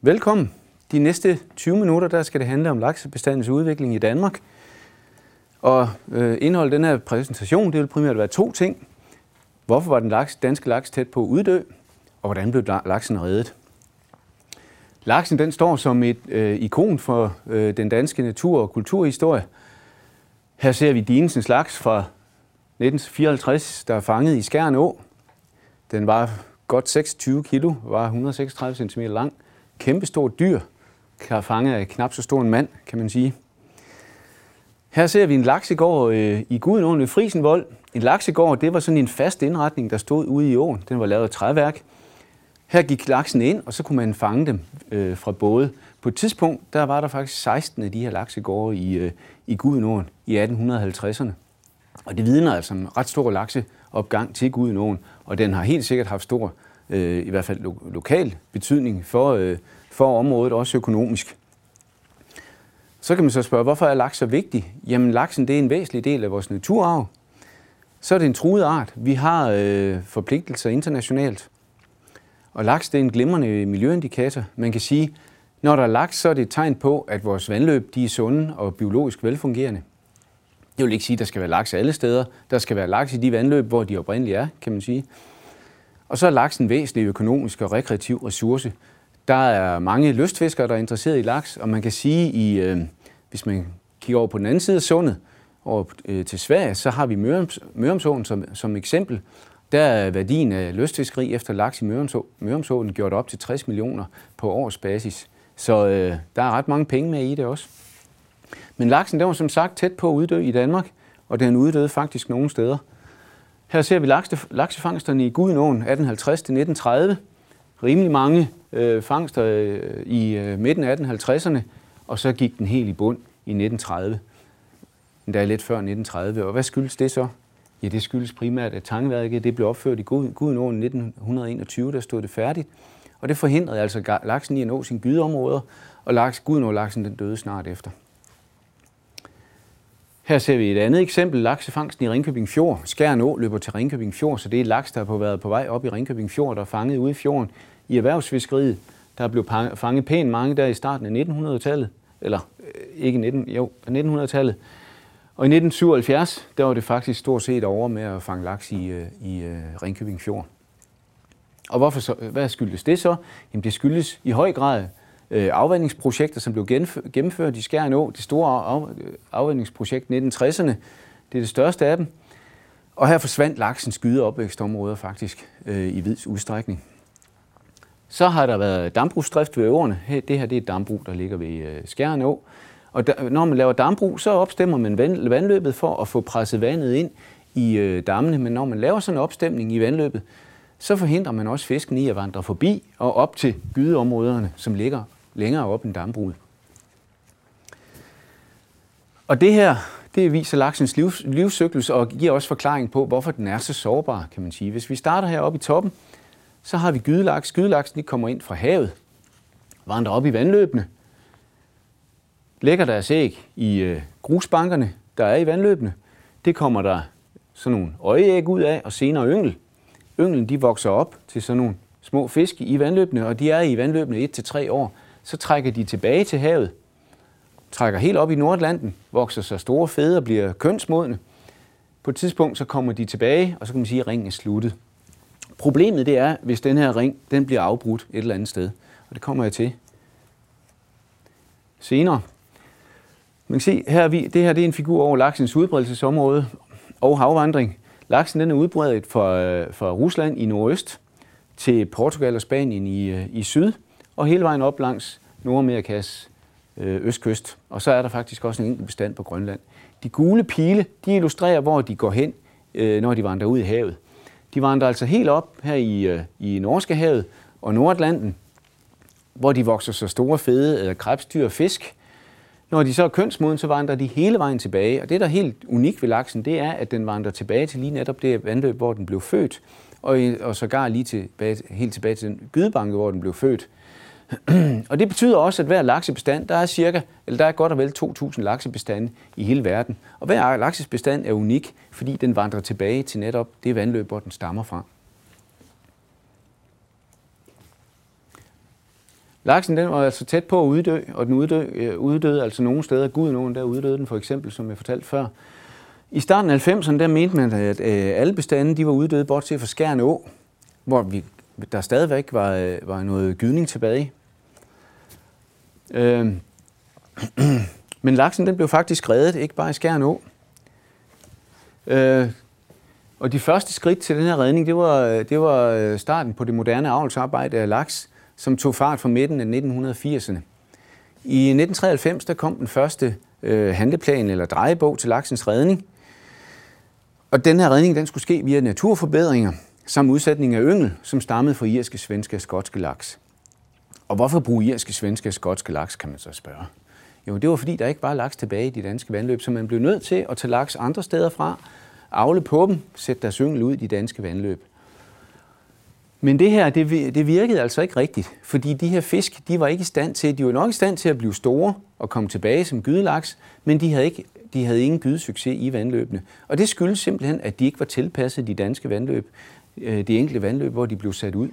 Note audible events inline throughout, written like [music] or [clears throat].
Velkommen. De næste 20 minutter, der skal det handle om laksebestandens udvikling i Danmark. Og øh, indholdet den her præsentation, det vil primært være to ting. Hvorfor var den laks, danske laks tæt på at uddø, og hvordan blev laksen reddet? Laksen den står som et øh, ikon for øh, den danske natur- og kulturhistorie. Her ser vi Dinesens laks fra 1954, der er fanget i Skjern Å. Den var godt 26 kilo, var 136 cm lang. Kæmpestort dyr, kan fange af knap så stor en mand, kan man sige. Her ser vi en laksegård øh, i Gudenåen ved Frisenvold. En laksegård, det var sådan en fast indretning, der stod ude i åen. Den var lavet af træværk. Her gik laksen ind, og så kunne man fange dem øh, fra både. På et tidspunkt, der var der faktisk 16 af de her laksegårde i, øh, i Gudenåen i 1850'erne. Og det vidner altså om ret stor lakseopgang til Gudenåen, og den har helt sikkert haft stor, øh, i hvert fald lo- lokal betydning for, øh, for området, også økonomisk. Så kan man så spørge, hvorfor er laks så vigtig? Jamen laksen det er en væsentlig del af vores naturarv. Så er det en truet art. Vi har øh, forpligtelser internationalt. Og laks det er en glimrende miljøindikator. Man kan sige, når der er laks, så er det et tegn på, at vores vandløb de er sunde og biologisk velfungerende. Det vil ikke sige, at der skal være laks alle steder. Der skal være laks i de vandløb, hvor de oprindeligt er, kan man sige. Og så er laks en væsentlig økonomisk og rekreativ ressource. Der er mange lystfiskere, der er interesseret i laks, og man kan sige, i, øh, hvis man kigger over på den anden side af sundet, over øh, til Sverige, så har vi Mørums, Mørumsåen som, som eksempel. Der er værdien af lystfiskeri efter laks i Mørumsåen gjort op til 60 millioner på årsbasis. Så øh, der er ret mange penge med i det også. Men laksen den var som sagt tæt på at uddø i Danmark, og den uddøde faktisk nogle steder. Her ser vi laksefangsterne i Gudenåen 1850-1930. Rimelig mange øh, fangster øh, i øh, midten af 1850'erne, og så gik den helt i bund i 1930. Endda lidt før 1930. Og hvad skyldes det så? Ja, det skyldes primært, at tangværket det blev opført i Gudenåen 1921, der stod det færdigt. Og det forhindrede altså laksen i at nå sine gydeområder, og laks, Gudenålaksen den døde snart efter. Her ser vi et andet eksempel, laksefangsten i Ringkøbing Fjord. Skjern Å løber til Ringkøbing Fjord, så det er laks, der har været på vej op i Ringkøbing Fjord, der er fanget ude i fjorden i erhvervsfiskeriet. Der blev fanget pænt mange der i starten af 1900-tallet, eller øh, ikke 19, jo, 1900-tallet. Og i 1977, der var det faktisk stort set over med at fange laks i, øh, i øh, Ringkøbing Fjord. Og hvorfor så, hvad skyldes det så? Jamen det skyldes i høj grad øh, afvandingsprojekter, som blev gennemført i Skjern Å. Det store af, afvandingsprojekt 1960'erne, det er det største af dem. Og her forsvandt laksens skydeopvækstområder faktisk øh, i vid udstrækning. Så har der været dambrugsdrift ved øverne. Det her det er et dambrug, der ligger ved øh, Skjern Å. Og da, når man laver dambrug, så opstemmer man vand, vandløbet for at få presset vandet ind i øh, dammene. Men når man laver sådan en opstemning i vandløbet, så forhindrer man også fisken i at vandre forbi og op til gydeområderne, som ligger længere op end dambruget. Og det her, det viser laksens liv, livscyklus og giver også forklaring på, hvorfor den er så sårbar, kan man sige. Hvis vi starter heroppe i toppen, så har vi gydelaks. Gydelaksen de kommer ind fra havet, vandrer op i vandløbene, lægger deres æg i øh, grusbankerne, der er i vandløbene. Det kommer der sådan nogle øjeæg ud af, og senere yngel. Ynglen de vokser op til sådan nogle små fisk i vandløbene, og de er i vandløbene 1-3 år. Så trækker de tilbage til havet, trækker helt op i Nordatlanten, vokser sig store fede og bliver kønsmodne. På et tidspunkt så kommer de tilbage, og så kan man sige, at ringen er sluttet. Problemet det er, hvis den her ring den bliver afbrudt et eller andet sted. Og det kommer jeg til senere. Man kan se, her, vi, det her det er en figur over laksens udbredelsesområde og havvandring. Laksen den er udbredt fra, øh, fra Rusland i nordøst til Portugal og Spanien i, øh, i syd, og hele vejen op langs Nordamerikas øh, østkyst. Og så er der faktisk også en enkelt bestand på Grønland. De gule pile, de illustrerer, hvor de går hen, øh, når de vandrer ud i havet. De vandrer altså helt op her i, øh, i Norske havet og Nordatlanten, hvor de vokser så store, fede øh, eller krebsdyr og fisk. Når de så er kønsmoden, så vandrer de hele vejen tilbage. Og det, der er helt unikt ved laksen, det er, at den vandrer tilbage til lige netop det vandløb, hvor den blev født. Og, og sågar lige tilbage, helt tilbage til den gydebanke, hvor den blev født. [clears throat] og det betyder også, at hver laksebestand, der er cirka, eller der er godt og vel 2.000 laksebestande i hele verden. Og hver laksebestand er unik, fordi den vandrer tilbage til netop det vandløb, hvor den stammer fra. Laksen den var altså tæt på at uddø, og den uddø, øh, uddøde altså nogle steder. Gud nogen der uddøde den for eksempel, som jeg fortalte før. I starten af 90'erne, der mente man, at øh, alle bestande de var uddøde, bortset fra Skærne Å, hvor vi, der stadigvæk var, øh, var noget gydning tilbage. Øh, [clears throat] men laksen den blev faktisk reddet, ikke bare i Skjern Å. Øh, og de første skridt til den her redning, det var, det var øh, starten på det moderne avlsarbejde af laks, som tog fart fra midten af 1980'erne. I 1993 der kom den første øh, handleplan eller drejebog til laksens redning. Og den her redning den skulle ske via naturforbedringer samt udsætning af yngel, som stammede fra irske, svenske og skotske laks. Og hvorfor bruge irske, svenske og skotske laks, kan man så spørge. Jo, det var fordi, der ikke var laks tilbage i de danske vandløb, så man blev nødt til at tage laks andre steder fra, afle på dem, sætte deres yngel ud i de danske vandløb. Men det her, det, det virkede altså ikke rigtigt, fordi de her fisk, de var ikke i stand til, de var nok i stand til at blive store og komme tilbage som gydelaks, men de havde, ikke, de havde ingen gydesucces i vandløbene. Og det skyldes simpelthen, at de ikke var tilpasset de danske vandløb, øh, de enkelte vandløb, hvor de blev sat ud.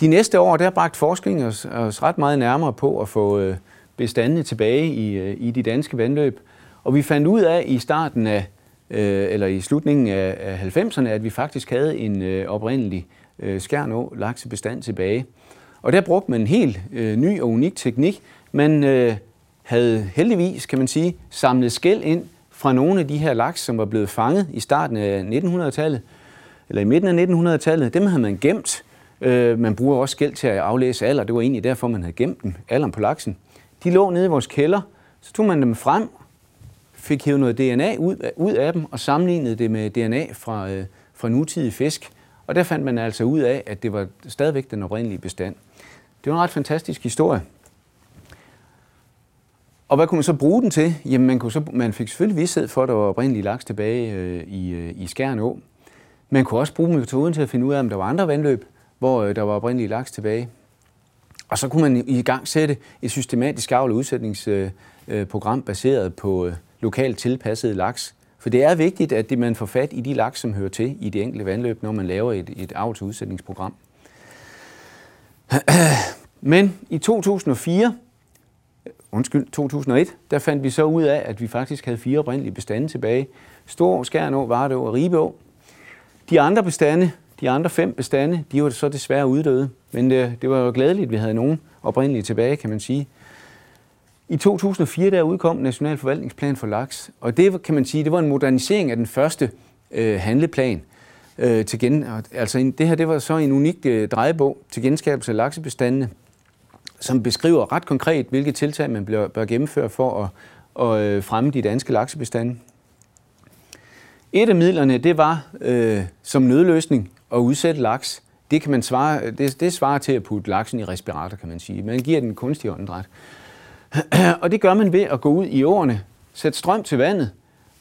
De næste år, der bragt forskning os, os ret meget nærmere på at få øh, bestandene tilbage i, øh, i de danske vandløb. Og vi fandt ud af i starten af øh, eller i slutningen af, 90'erne, at vi faktisk havde en øh, oprindelig øh, skærnå laksebestand tilbage. Og der brugte man en helt øh, ny og unik teknik. Man øh, havde heldigvis, kan man sige, samlet skæld ind fra nogle af de her laks, som var blevet fanget i starten af 1900-tallet, eller i midten af 1900-tallet. Dem havde man gemt. Øh, man bruger også skæld til at aflæse alder. Det var egentlig derfor, man havde gemt dem, alderen på laksen. De lå nede i vores kælder. Så tog man dem frem fik hævet noget DNA ud, ud af dem og sammenlignede det med DNA fra, øh, fra nutidige fisk. Og der fandt man altså ud af, at det var stadigvæk den oprindelige bestand. Det var en ret fantastisk historie. Og hvad kunne man så bruge den til? Jamen, man, kunne så, man fik selvfølgelig vidshed for, at der var oprindelige laks tilbage øh, i, øh, i Skjern Man kunne også bruge metoden til at finde ud af, om der var andre vandløb, hvor øh, der var oprindelige laks tilbage. Og så kunne man i gang sætte et systematisk avl- og udsætningsprogram øh, øh, baseret på, øh, lokalt tilpasset laks. For det er vigtigt, at man får fat i de laks, som hører til i de enkelte vandløb, når man laver et, et avl- og udsætningsprogram. [clears throat] Men i 2004, undskyld, 2001, der fandt vi så ud af, at vi faktisk havde fire oprindelige bestande tilbage. Stor, Skærnå, Vardeå og Ribeå. De andre bestande, de andre fem bestande, de var så desværre uddøde. Men det, det var jo glædeligt, at vi havde nogen oprindeligt tilbage, kan man sige. I 2004 der udkom National Forvaltningsplan for Laks, og det kan man sige, det var en modernisering af den første øh, handleplan. Øh, til gen, altså en, det her det var så en unik øh, drejebog til genskabelse af laksebestandene, som beskriver ret konkret, hvilke tiltag man bør, bør gennemføre for at, at øh, fremme de danske laksebestande. Et af midlerne, det var øh, som nødløsning at udsætte laks. Det kan man svare, det, det svarer til at putte laksen i respirator, kan man sige. Man giver den kunstig åndedræt. [clears throat] og det gør man ved at gå ud i årene, sætte strøm til vandet,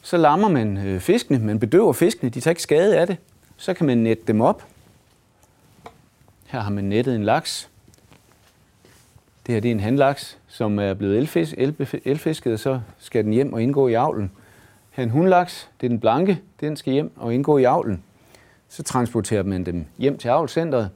så lammer man øh, fiskene, man bedøver fiskene, de tager ikke skade af det. Så kan man nette dem op. Her har man nettet en laks. Det her det er en handlaks, som er blevet elfisk, elfisket, og så skal den hjem og indgå i avlen. Her er en hundlaks, det er den blanke, den skal hjem og indgå i avlen. Så transporterer man dem hjem til avlscentret.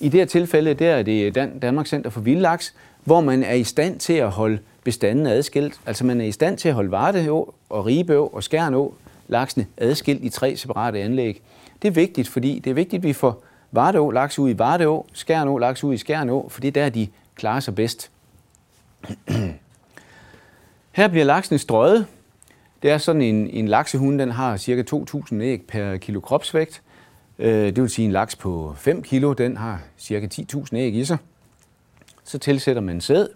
I det her tilfælde der er det Danmarks Center for Vildlaks, hvor man er i stand til at holde bestanden adskilt. Altså man er i stand til at holde Vardeå og Ribeå og Skærnå laksene adskilt i tre separate anlæg. Det er vigtigt, fordi det er vigtigt, at vi får Vardeå laks ud i Vardeå, Skærnå laks ud i Skærnå, for det er der, de klarer sig bedst. [clears throat] Her bliver laksen strøget. Det er sådan en, en laksehund, den har ca. 2.000 æg per kilo kropsvægt. Øh, det vil sige, en laks på 5 kilo, den har ca. 10.000 æg i sig. Så tilsætter man sæd,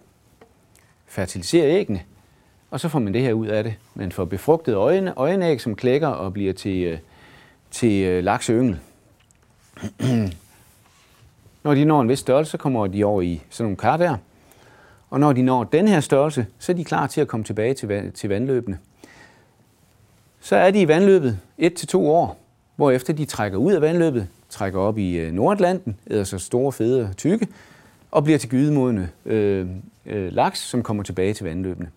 fertiliserer æggene, og så får man det her ud af det. Man får befrugtet øjne, øjenæg, som klækker og bliver til, øh, til øh, lakseyngel. [clears throat] når de når en vis størrelse, så kommer de over i sådan nogle kar der. Og når de når den her størrelse, så er de klar til at komme tilbage til, til vandløbene. Så er de i vandløbet 1-2 år, hvorefter de trækker ud af vandløbet, trækker op i øh, Nordatlanten, æder så store, fede tykke, og bliver til gydemodende øh, øh, laks, som kommer tilbage til vandløbene.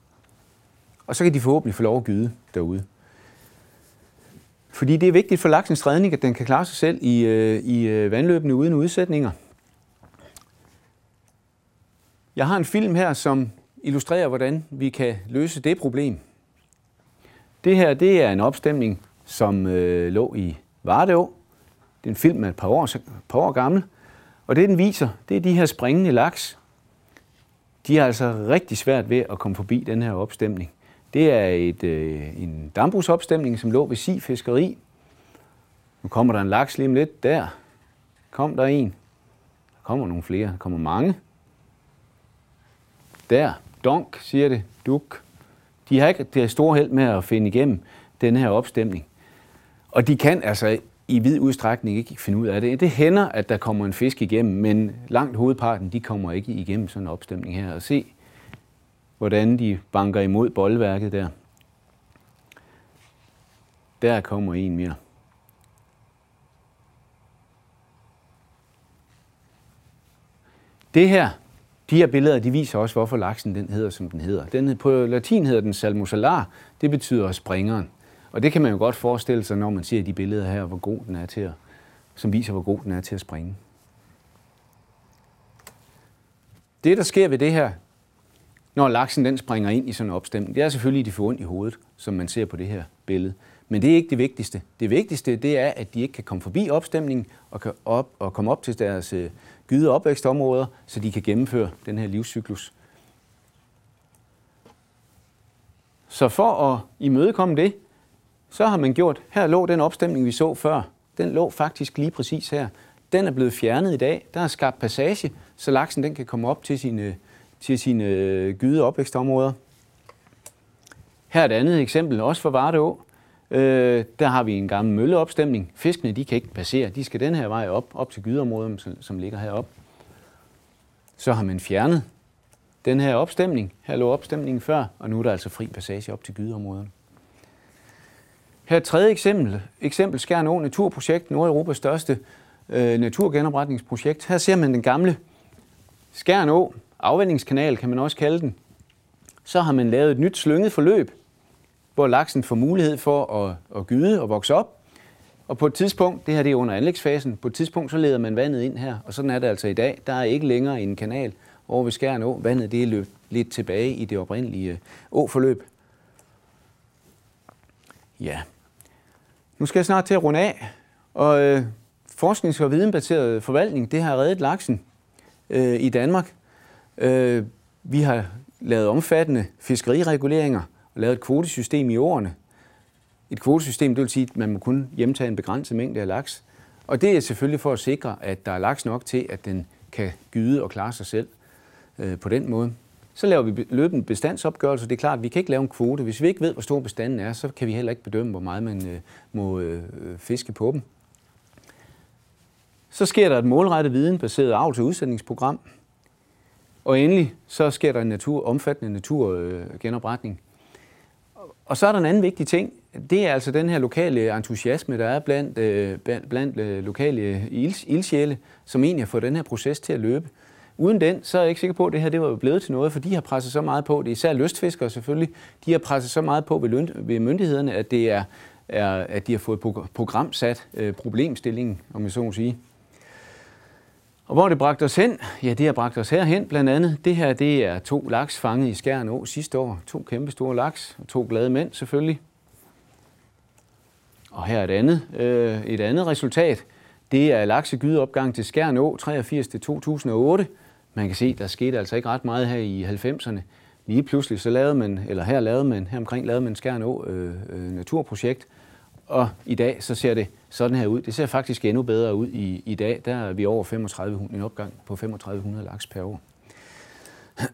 Og så kan de forhåbentlig få lov at gyde derude. Fordi det er vigtigt for laksens redning, at den kan klare sig selv i, øh, i øh, vandløbene uden udsætninger. Jeg har en film her, som illustrerer, hvordan vi kan løse det problem. Det her det er en opstemning, som øh, lå i Vardeå. Det er en film, der er et par år, par år gammel. Og det, den viser, det er de her springende laks. De har altså rigtig svært ved at komme forbi den her opstemning. Det er et, øh, en dambrugsopstemning, som lå ved Si Fiskeri. Nu kommer der en laks lige om lidt. Der kom der en. Der kommer nogle flere. Der kommer mange. Der. Donk, siger det. Duk. De har ikke det store held med at finde igennem den her opstemning. Og de kan altså i vid udstrækning ikke finde ud af det. Det hænder, at der kommer en fisk igennem, men langt hovedparten, de kommer ikke igennem sådan en opstemning her. Og se, hvordan de banker imod boldværket der. Der kommer en mere. Det her, de her billeder, de viser også, hvorfor laksen den hedder, som den hedder. Den, på latin hedder den salmosalar, det betyder springeren. Og det kan man jo godt forestille sig, når man ser de billeder her, hvor god den er til at, som viser, hvor god den er til at springe. Det, der sker ved det her, når laksen den springer ind i sådan en opstemning, det er selvfølgelig, at de får ondt i hovedet, som man ser på det her billede. Men det er ikke det vigtigste. Det vigtigste, det er, at de ikke kan komme forbi opstemningen og, kan op, og komme op til deres øh, gyde opvækstområder, så de kan gennemføre den her livscyklus. Så for at imødekomme det, så har man gjort, her lå den opstemning, vi så før, den lå faktisk lige præcis her. Den er blevet fjernet i dag. Der er skabt passage, så laksen den kan komme op til sine, til sine øh, gyde opvækstområder. Her er et andet eksempel, også for Vardeå. Øh, der har vi en gammel mølleopstemning. Fiskene de kan ikke passere, de skal den her vej op, op til gyderområdet, som, som ligger heroppe. Så har man fjernet den her opstemning. Her lå opstemningen før, og nu er der altså fri passage op til gyderområdet. Her er et tredje eksempel. Eksempel Skjern Å Naturprojekt, Nordeuropas største øh, naturgenopretningsprojekt. Her ser man den gamle Skjern Å, afvandingskanal kan man også kalde den. Så har man lavet et nyt slynget forløb, hvor laksen får mulighed for at, at gyde og vokse op. Og på et tidspunkt, det her det er under anlægsfasen, på et tidspunkt så leder man vandet ind her, og sådan er det altså i dag. Der er ikke længere en kanal over ved Skjern Å. Vandet det er løbet lidt tilbage i det oprindelige åforløb. Ja, nu skal jeg snart til at runde af, og øh, forsknings- og videnbaseret forvaltning, det har reddet laksen øh, i Danmark. Øh, vi har lavet omfattende fiskerireguleringer og lavet et kvotesystem i årene. Et kvotesystem, det vil sige, at man må kun hjemtage en begrænset mængde af laks. Og det er selvfølgelig for at sikre, at der er laks nok til, at den kan gyde og klare sig selv øh, på den måde. Så laver vi løbende bestandsopgørelse. Det er klart, at vi kan ikke lave en kvote. Hvis vi ikke ved, hvor stor bestanden er, så kan vi heller ikke bedømme, hvor meget man øh, må øh, fiske på dem. Så sker der et målrettet videnbaseret arv til udsætningsprogram. Og endelig så sker der en natur, omfattende naturgenopretning. Øh, og så er der en anden vigtig ting. Det er altså den her lokale entusiasme, der er blandt, øh, blandt øh, lokale ildsjæle, som egentlig har fået den her proces til at løbe. Uden den, så er jeg ikke sikker på, at det her det var blevet til noget, for de har presset så meget på, det er især lystfiskere selvfølgelig, de har presset så meget på ved, ved myndighederne, at, det er, er, at de har fået programsat øh, problemstillingen, om jeg så må sige. Og hvor det bragte os hen? Ja, det har bragt os herhen blandt andet. Det her det er to laks fanget i Skjern Å sidste år. To kæmpe store laks, og to glade mænd selvfølgelig. Og her er et andet, øh, et andet resultat. Det er laksegydeopgang til Skjern Å 83 til 2008. Man kan se, der skete altså ikke ret meget her i 90'erne. Lige pludselig så lavede man, eller her lavede man, her omkring lavede man Skjern Å øh, øh, naturprojekt, og i dag så ser det sådan her ud. Det ser faktisk endnu bedre ud i, i dag. Der er vi over 35, en opgang på 3500 laks per år.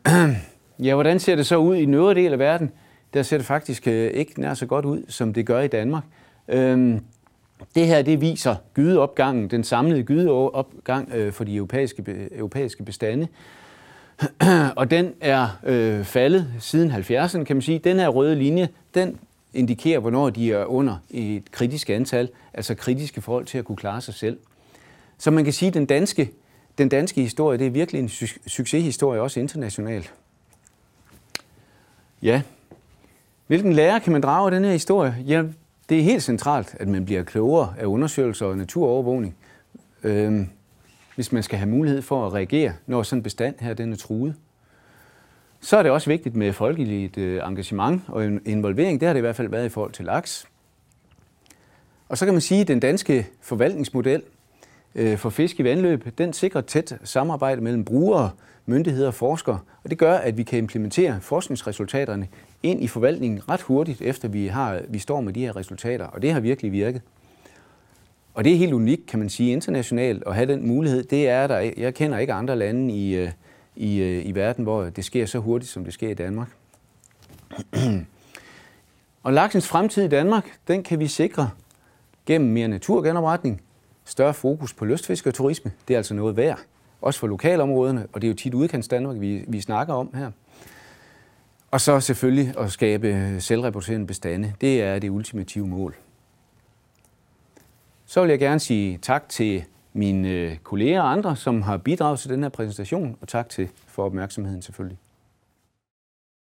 [clears throat] ja, hvordan ser det så ud i den øvrige del af verden? Der ser det faktisk øh, ikke nær så godt ud, som det gør i Danmark. Øhm, det her det viser gydeopgangen, den samlede gydeopgang øh, for de europæiske, europæiske bestande. [clears throat] Og den er øh, faldet siden 70'erne, kan man sige. Den her røde linje, den indikerer, hvornår de er under et kritisk antal, altså kritiske forhold til at kunne klare sig selv. Så man kan sige, at den danske, den danske historie, det er virkelig en su- succeshistorie, også internationalt. Ja. Hvilken lære kan man drage af den her historie? Ja, det er helt centralt, at man bliver klogere af undersøgelser og naturovervågning, øh, hvis man skal have mulighed for at reagere, når sådan en bestand her den er truet. Så er det også vigtigt med folkeligt øh, engagement og involvering. Det har det i hvert fald været i forhold til laks. Og så kan man sige, at den danske forvaltningsmodel øh, for fisk i vandløb, den sikrer tæt samarbejde mellem brugere, myndigheder og forskere. Og det gør, at vi kan implementere forskningsresultaterne ind i forvaltningen ret hurtigt, efter vi, har, vi står med de her resultater. Og det har virkelig virket. Og det er helt unikt, kan man sige, internationalt at have den mulighed. Det er der. Jeg kender ikke andre lande i, øh, i, øh, i verden, hvor det sker så hurtigt, som det sker i Danmark. [clears throat] og laksens fremtid i Danmark, den kan vi sikre gennem mere naturgenopretning, større fokus på lystfiskerturisme. Det er altså noget værd, også for lokalområderne, og det er jo tit udkants Danmark, vi, vi snakker om her. Og så selvfølgelig at skabe selvreporterende bestande. Det er det ultimative mål. Så vil jeg gerne sige tak til mine kolleger og andre, som har bidraget til den her præsentation, og tak til for opmærksomheden selvfølgelig.